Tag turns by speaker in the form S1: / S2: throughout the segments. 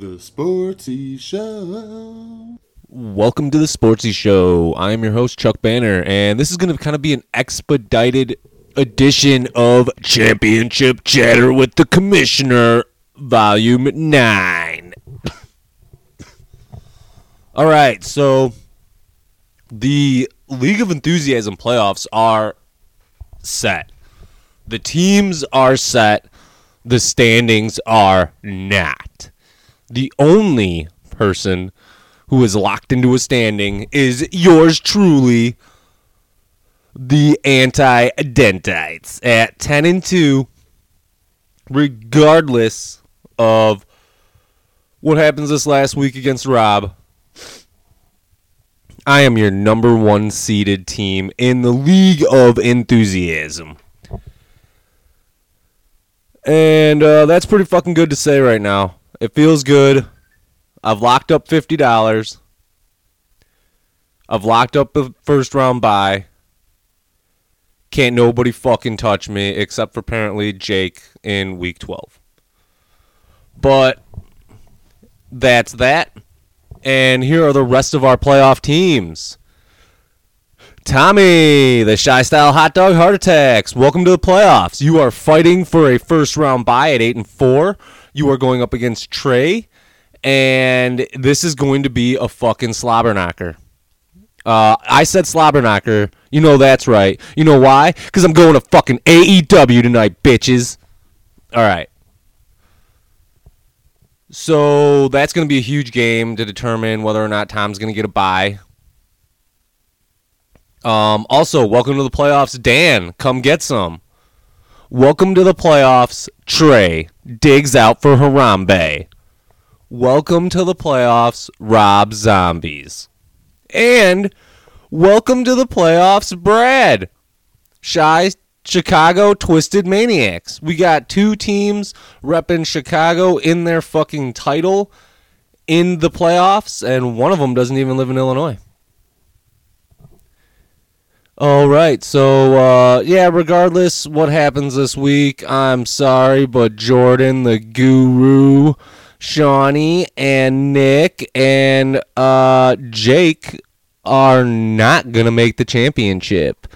S1: The Sportsy Show.
S2: Welcome to the Sportsy Show. I'm your host, Tzhuk Banner, and this is going to kind of be an expedited edition of Championship Chatter with the Commissioner, Volume 9. All right, so the League of Enthusiasm playoffs are set. The teams are set. The standings are not. The only person who is locked into a standing is yours truly, the anti dentites at 10 and 2, regardless of what happens this last week against Rob. I am your number one seeded team in the League of Enthusiasm. And uh, that's pretty fucking good to say right now. It feels good. I've locked up fifty dollars. I've locked up the first round bye. Can't nobody fucking touch me except for apparently Jake in week twelve. But that's that. And here are the rest of our playoff teams. Tommy, the Shy Style Hot Dog Heart Attacks. Welcome to the playoffs. You are fighting for a first round bye at eight and four. You are going up against Trey, and this is going to be a fucking slobber knocker. Uh, I said slobber knocker. You know that's right. You know why? Because I'm going to fucking AEW tonight, bitches. All right. So that's going to be a huge game to determine whether or not Tom's going to get a bye. Um, also, welcome to the playoffs, Dan. Come get some. Welcome to the playoffs, Trey. Dicks out for Harambe. Welcome to the playoffs, Rob Zombies. And welcome to the playoffs, Brad. Shy Chicago Twisted Maniacs. We got two teams repping Chicago in their fucking title in the playoffs, and one of them doesn't even live in Illinois. All right, so uh, yeah. Regardless what happens this week, I'm sorry, but Jordan, the Guru, Shawnee, and Nick and uh, Jake are not gonna make the championship,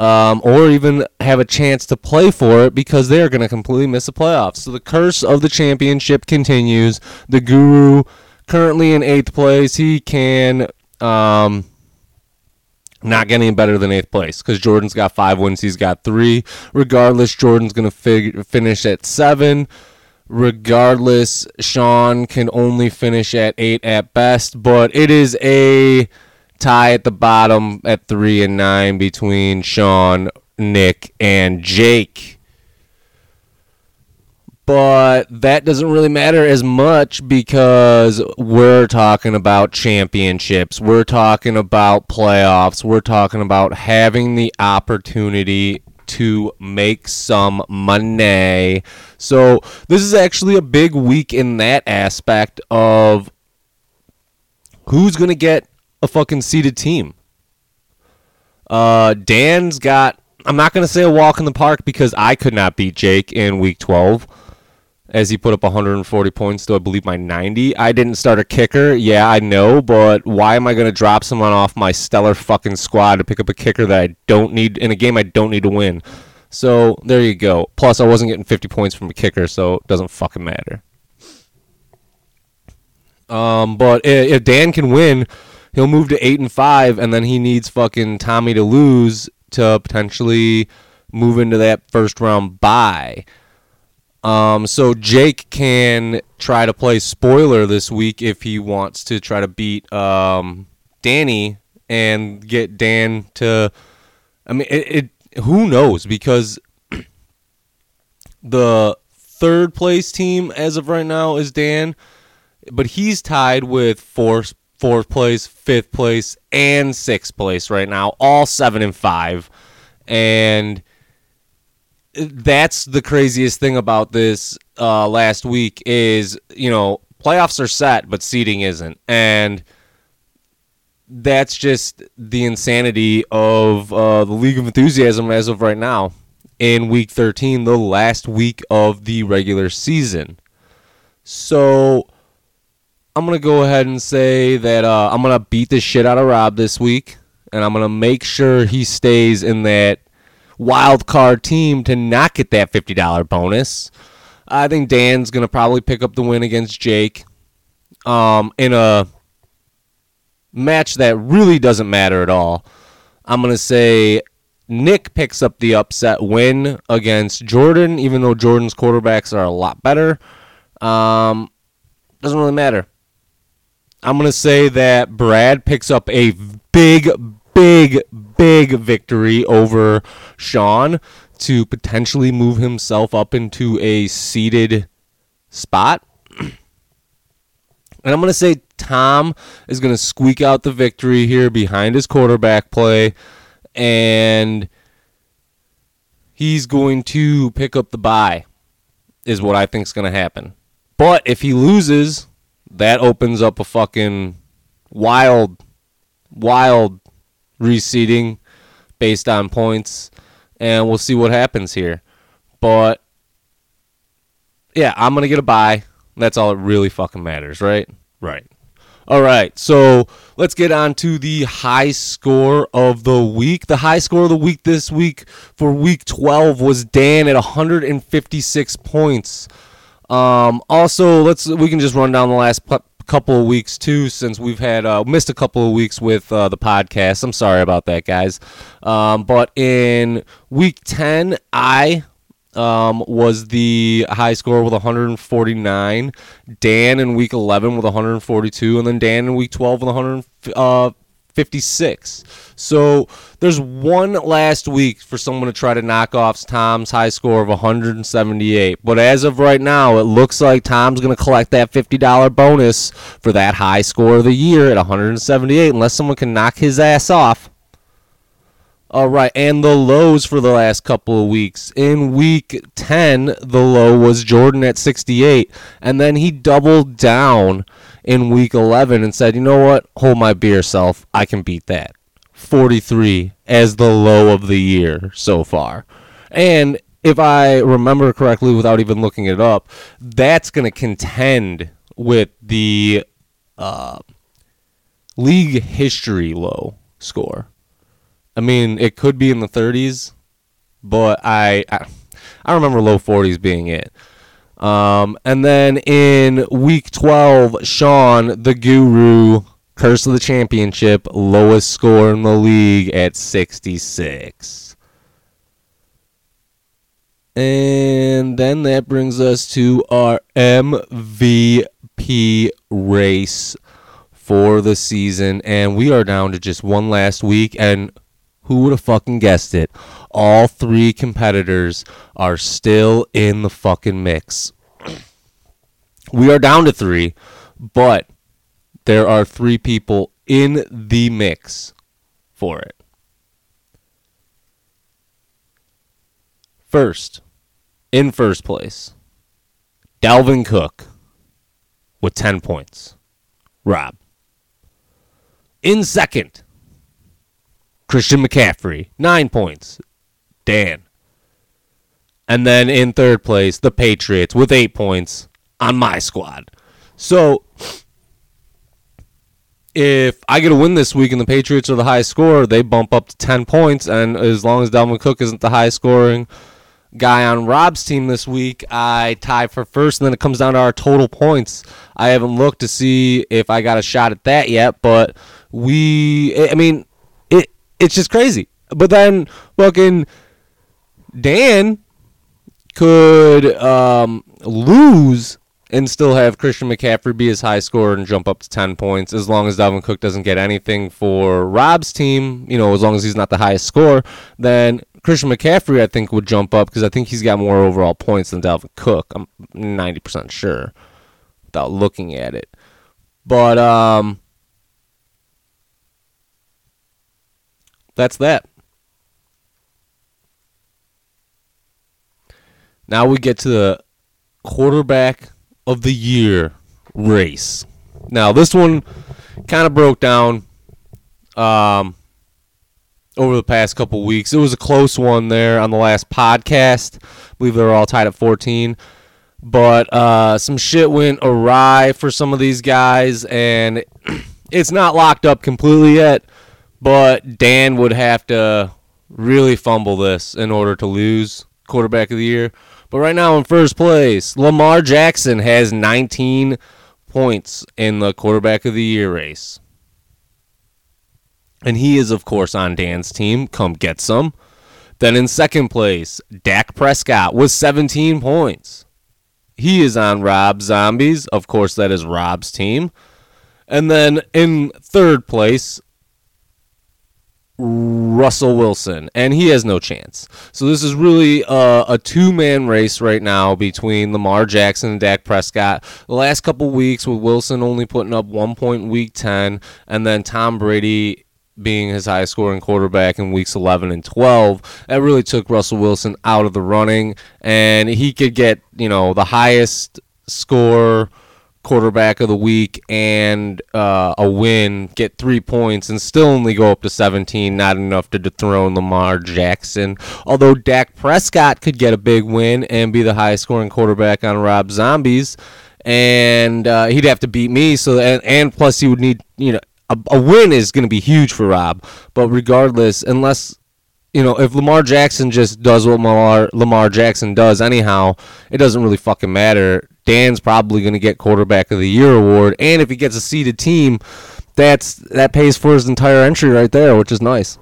S2: um, or even have a chance to play for it because they are gonna completely miss the playoffs. So the curse of the championship continues. The Guru, currently in eighth place, he can. Um, not getting better than eighth place because Jordan's got five wins, he's got three. Regardless, Jordan's going to fig- finish at seven. Regardless, Sean can only finish at eight at best, but it is a tie at the bottom at three and nine between Sean, Nick, and Jake but that doesn't really matter as much because we're talking about championships. We're talking about playoffs. We're talking about having the opportunity to make some money. So, this is actually a big week in that aspect of who's going to get a fucking seeded team. Uh, Dan's got, I'm not going to say a walk in the park because I could not beat Jake in week 12 as he put up 140 points to I believe my 90. I didn't start a kicker. Yeah, I know, but why am I going to drop someone off my stellar fucking squad to pick up a kicker that I don't need in a game I don't need to win? So, there you go. Plus I wasn't getting 50 points from a kicker, so it doesn't fucking matter. Um, but if Dan can win, he'll move to 8 and 5 and then he needs fucking Tommy to lose to potentially move into that first round bye. Um, so Jake can try to play spoiler this week if he wants to try to beat um, Danny and get Dan to. I mean, it, it who knows because the third place team as of right now is Dan, but he's tied with fourth fourth place, fifth place, and sixth place right now, all seven and five, and that's the craziest thing about this uh, last week is you know playoffs are set but seeding isn't. And that's just the insanity of uh, the league of enthusiasm as of right now. In week 13 the last week of the regular season. So I'm gonna go ahead and say that uh, I'm gonna beat the shit out of Rob this week, and I'm gonna make sure he stays in that wild card team to not get that fifty dollar bonus. I think Dan's gonna probably pick up the win against Jake, um, in a match that really doesn't matter at all. I'm gonna say Nick picks up the upset win against Jordan, even though Jordan's quarterbacks are a lot better. Um, doesn't really matter. I'm going to say that Brad picks up a big, big, big victory over Sean to potentially move himself up into a seated spot. And I'm going to say Tom is going to squeak out the victory here behind his quarterback play. And he's going to pick up the bye, is what I think is going to happen. But if he loses, that opens up a fucking wild, wild reseeding based on points, and we'll see what happens here. But yeah, I'm gonna get a bye. That's all that really fucking matters, right? Right. All right, so let's get on to the high score of the week. The high score of the week this week for week 12 was Dan at 156 points. Um, also, let's we can just run down the last couple of weeks too, since we've had uh, missed a couple of weeks with uh, the podcast. I'm sorry about that, guys. Um, but in week 10, I um, was the high score with 149. Dan in week 11 with 142, and then Dan in week 12 with 156. So there's one last week for someone to try to knock off Tom's high score of 178. But as of right now, it looks like Tom's going to collect that $50 bonus for that high score of the year at 178, unless someone can knock his ass off. All right, and the lows for the last couple of weeks. In week 10, the low was Jordan at 68, and then he doubled down in week 11 and said, "You know what? Hold my beer self. I can beat that." 43 as the low of the year so far. And if I remember correctly without even looking it up, that's going to contend with the uh, league history low score. I mean, it could be in the 30s, but I I, I remember low 40s being it. Um, and then in week 12, Sean, the guru, curse of the championship, lowest score in the league at 66. And then that brings us to our MVP race for the season. And we are down to just one last week. And who would have fucking guessed it? All three competitors are still in the fucking mix. We are down to three, but there are three people in the mix for it. First, in first place, Dalvin Cook with 10 points. Rob. In second, Christian McCaffrey, nine points. Dan. And then in third place, the Patriots with eight points on my squad. So if I get a win this week and the Patriots are the highest scorer, they bump up to 10 points. And as long as Dalvin Cook isn't the highest scoring guy on Rob's team this week, I tie for first. And then it comes down to our total points. I haven't looked to see if I got a shot at that yet, but we, I mean, it it's just crazy. But then fucking Dan could um, lose and still have Christian McCaffrey be his high scorer and jump up to 10 points as long as Dalvin Cook doesn't get anything for Rob's team, you know, as long as he's not the highest score, then Christian McCaffrey, I think, would jump up because I think he's got more overall points than Dalvin Cook. I'm 90% sure without looking at it. But, um, that's that. Now we get to the quarterback of the year race. Now this one kind of broke down um, over the past couple weeks. It was a close one there on the last podcast. I believe they were all tied at 14. But uh, some shit went awry for some of these guys, and it's not locked up completely yet. But Dan would have to really fumble this in order to lose quarterback of the year. But right now in first place, Lamar Jackson has 19 points in the quarterback of the year race. And he is, of course, on Dan's team. Come get some. Then in second place, Dak Prescott with 17 points. He is on Rob Zombies. Of course, that is Rob's team. And then in third place, Russell Wilson, and he has no chance. So this is really a, a two-man race right now between Lamar Jackson and Dak Prescott. The last couple weeks with Wilson only putting up one point in Week 10, and then Tom Brady being his highest scoring quarterback in weeks 11 and 12 that really took Russell Wilson out of the running and he could get you know the highest score quarterback of the week and uh, a win, get three points, and still only go up to 17. Not enough to dethrone Lamar Jackson. Although Dak Prescott could get a big win and be the highest scoring quarterback on Rob Zombies, and uh, he'd have to beat me. So and, and plus he would need you know a, a win is going to be huge for Rob. But regardless, unless you know, if Lamar Jackson just does what Lamar Lamar Jackson does anyhow, it doesn't really fucking matter. Dan's probably going to get quarterback of the year award, and if he gets a seeded team, that's that pays for his entire entry right there, which is nice.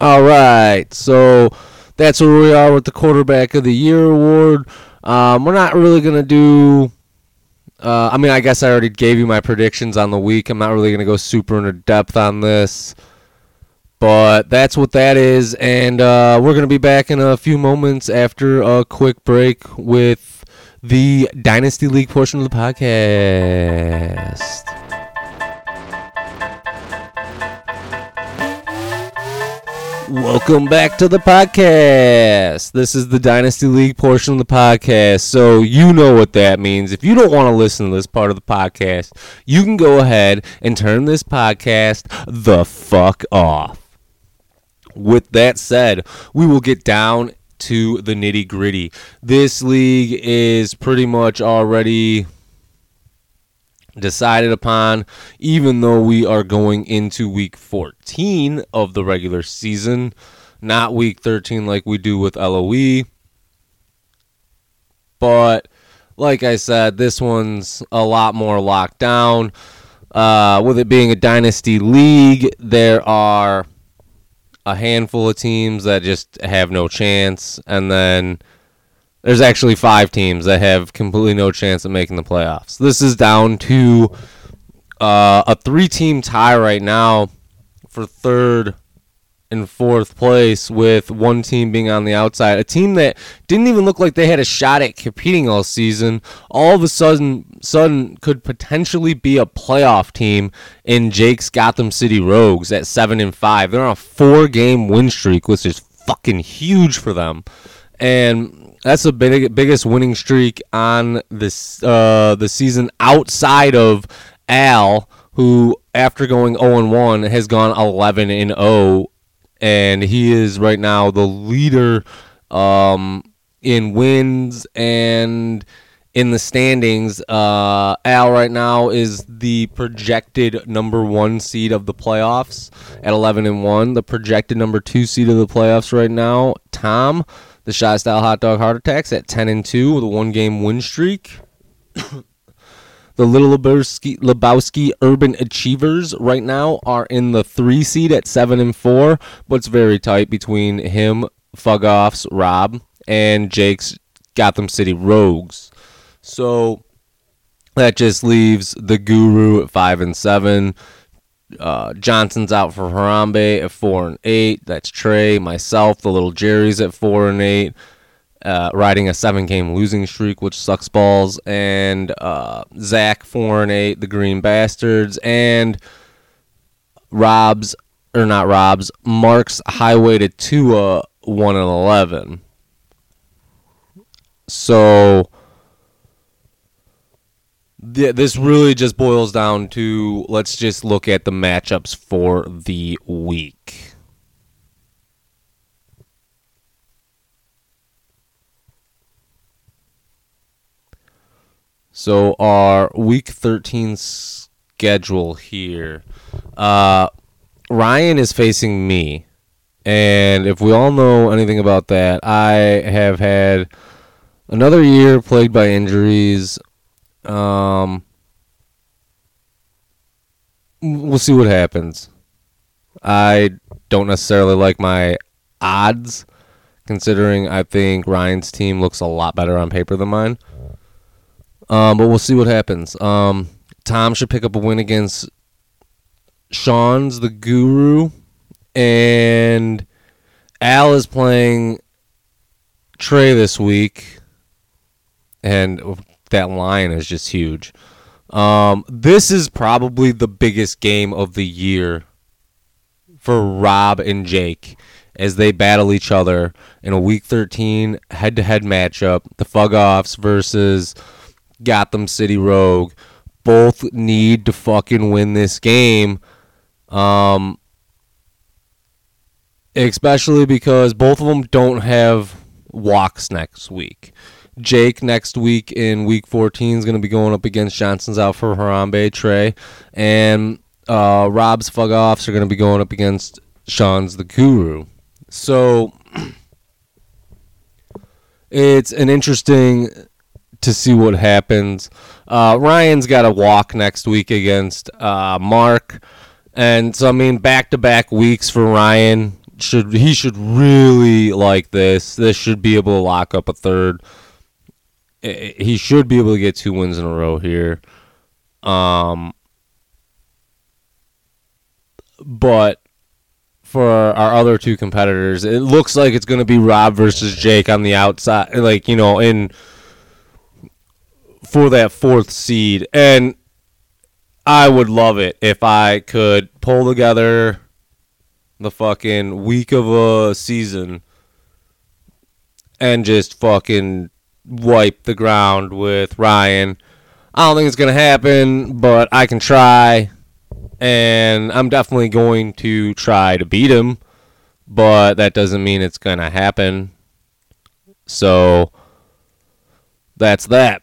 S2: All right, so that's where we are with the quarterback of the year award. Um, we're not really going to do. Uh, I mean, I guess I already gave you my predictions on the week. I'm not really going to go super into depth on this. But that's what that is, and uh, we're going to be back in a few moments after a quick break with the Dynasty League portion of the podcast. Welcome back to the podcast. This is the Dynasty League portion of the podcast. So, you know what that means. If you don't want to listen to this part of the podcast, you can go ahead and turn this podcast the fuck off. With that said, we will get down to the nitty gritty. This league is pretty much already decided upon, even though we are going into week 14 of the regular season, not week 13 like we do with LOE. But like I said, this one's a lot more locked down. Uh, with it being a dynasty league, there are a handful of teams that just have no chance, and then there's actually five teams that have completely no chance of making the playoffs. This is down to uh, a three-team tie right now for third and fourth place, with one team being on the outside. A team that didn't even look like they had a shot at competing all season, all of a sudden, sudden could potentially be a playoff team in Jake's Gotham City Rogues at seven and five. They're on a four-game win streak, which is fucking huge for them, and that's the big, biggest winning streak on this uh, the season outside of Al, who after going 0 1 has gone 11 and 0 and he is right now the leader um, in wins and in the standings. Uh, Al right now is the projected number one seed of the playoffs at 11 and one. The projected number two seed of the playoffs right now, Tom, the Shy Style Hot Dog Heart Attacks at 10 and two with a one game win streak. The Little Lebowski, Lebowski Urban Achievers right now are in the three seed at seven and four, but it's very tight between him, Fugoffs, Rob, and Jake's Gotham City Rogues. So that just leaves the Guru at five and seven. Uh, Johnson's out for Harambe at four and eight. That's Trey, myself, the little Jerry's at four and eight uh, riding a seven game losing streak, which sucks balls, and uh, Zach four and eight, the Green Bastards, and Rob's or not Rob's Mark's highway to Tua one and eleven. So th- this really just boils down to let's just look at the matchups for the week. So our week 13 schedule here. Uh, Ryan is facing me. And if we all know anything about that, I have had another year plagued by injuries. Um, we'll see what happens. I don't necessarily like my odds, considering I think Ryan's team looks a lot better on paper than mine. Um, but we'll see what happens. Um, Tom should pick up a win against Sean's the Guru, and Al is playing Trey this week, and that line is just huge. Um, this is probably the biggest game of the year for Rob and Jake as they battle each other in a Week 13 head-to-head matchup. The Fug Offs versus Gotham City Rogue. Both need to fucking win this game. Um, especially because both of them don't have walks next week. Jake next week in week 14 is going to be going up against Johnson's out for Harambe Trey, and uh, Rob's Fug Offs are going to be going up against Sean's the Guru. So it's an interesting to see what happens. Uh, Ryan's got a walk next week against uh, Mark, and so I mean back to back weeks for Ryan. Should he should really like this? This should be able to lock up a third. He should be able to get two wins in a row here. Um, but for our other two competitors, it looks like it's going to be Rob versus Jake on the outside, like you know, in for that fourth seed. And I would love it if I could pull together the fucking week of a season and just fucking wipe the ground with Ryan. I don't think it's going to happen, but I can try. And I'm definitely going to try to beat him, but that doesn't mean it's going to happen. So that's that.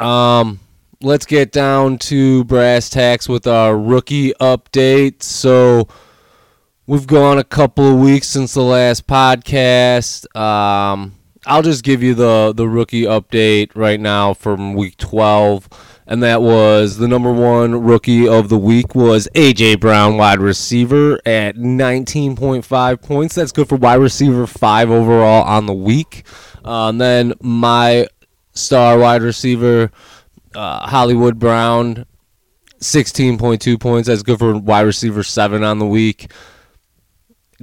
S2: Um, let's get down to brass tacks with our rookie update. So we've gone a couple of weeks since the last podcast. Um, I'll just give you the the rookie update right now from week 12 and that was the number one rookie of the week was AJ Brown, wide receiver at 19.5 points. That's good for wide receiver five overall on the week. Uh, and then my star wide receiver, uh, Hollywood Brown, 16.2 points. That's good for wide receiver seven on the week.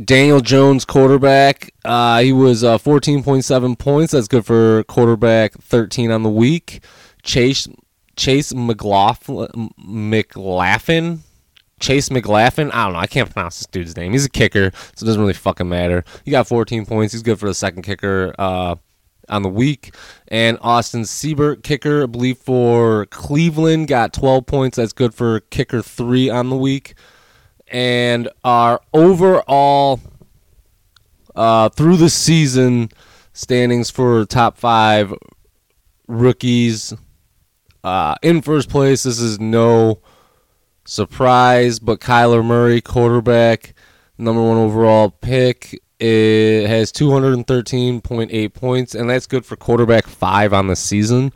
S2: Daniel Jones, quarterback, uh, he was uh, 14.7 points. That's good for quarterback 13 on the week. Chase Chase McLaughlin, McLaughlin, Chase McLaughlin. I don't know. I can't pronounce this dude's name. He's a kicker, so it doesn't really fucking matter. He got 14 points. He's good for the second kicker uh, on the week. And Austin Seibert, kicker, I believe for Cleveland, got 12 points. That's good for kicker three on the week. And our overall uh, through the season standings for top five rookies uh, in first place, this is no surprise, but Kyler Murray, quarterback, number one overall pick, it has 213.8 points, and that's good for quarterback five on the season.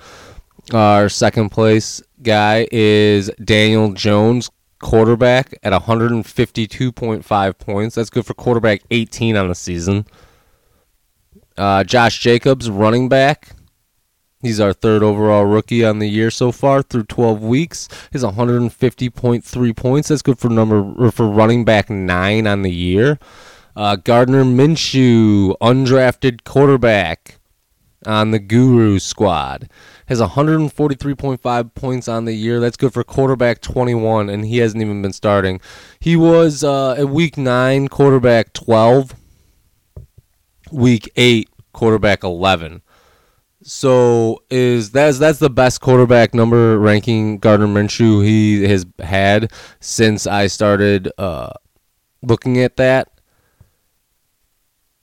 S2: Our second place guy is Daniel Jones, quarterback, at 152.5 points. That's good for quarterback 18 on the season. Uh, Josh Jacobs, running back, He's our third overall rookie on the year so far through 12 weeks. He's 150.3 points. That's good for number for running back nine on the year. Uh, Gardner Minshew, undrafted quarterback on the Guru squad, has 143.5 points on the year. That's good for quarterback 21, and he hasn't even been starting. He was uh, at week nine, quarterback 12. Week eight, quarterback 11. So is that's that's the best quarterback number ranking Gardner Minshew he has had since I started uh, looking at that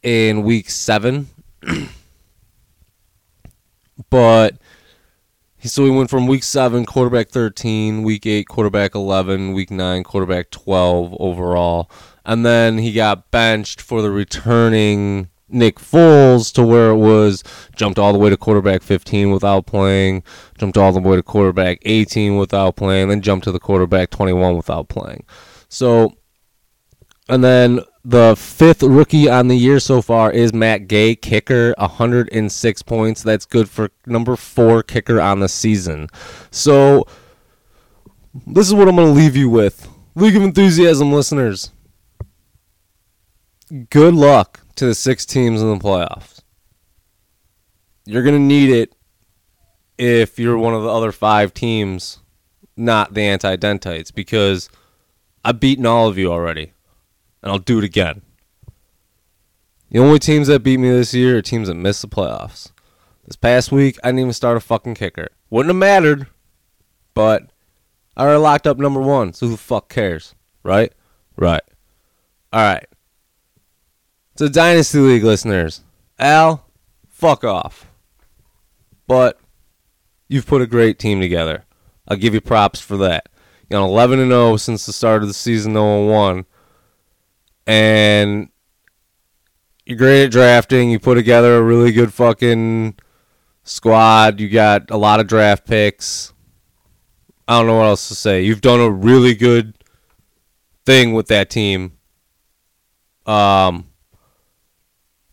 S2: in week seven. but So we went from week seven, quarterback 13, week eight, quarterback 11, week nine, quarterback 12 overall. And then he got benched for the returning Nick Foles to where it was jumped all the way to quarterback 15 without playing, jumped all the way to quarterback 18 without playing, then jumped to the quarterback 21 without playing. So, and then the fifth rookie on the year so far is Matt Gay, kicker, 106 points. That's good for number four kicker on the season. So, this is what I'm going to leave you with. League of Enthusiasm listeners, good luck to the six teams in the playoffs. You're going to need it if you're one of the other five teams, not the anti dentites, because I've beaten all of you already, and I'll do it again. The only teams that beat me this year are teams that missed the playoffs. This past week, I didn't even start a fucking kicker. Wouldn't have mattered, but I already locked up number one, so who the fuck cares? Right? Right. All right. So, Dynasty League listeners, Al, fuck off. But you've put a great team together. I'll give you props for that. You know, 11 and 0 since the start of the season, 0 1. And you're great at drafting. You put together a really good fucking squad. You got a lot of draft picks. I don't know what else to say. You've done a really good thing with that team. Um,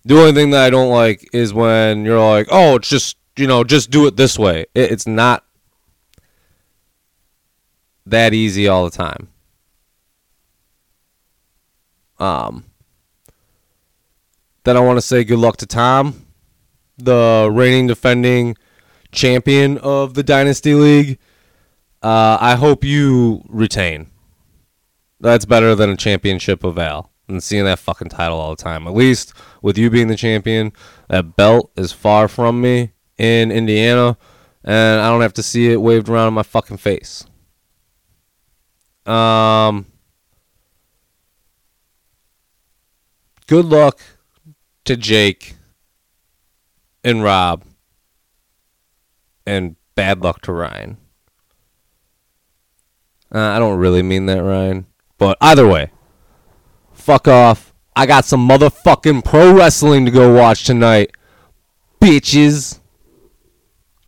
S2: the only thing that I don't like is when you're like, oh, it's just, you know, just do it this way. It, it's not that easy all the time. Um, then I want to say good luck to Tom, the reigning defending champion of the Dynasty League. Uh, I hope you retain. That's better than a championship of Al and seeing that fucking title all the time. At least with you being the champion, that belt is far from me in Indiana, and I don't have to see it waved around in my fucking face. Um, good luck to Jake and Rob, and bad luck to Ryan. Uh, I don't really mean that, Ryan, but either way fuck off. I got some motherfucking pro wrestling to go watch tonight. Bitches.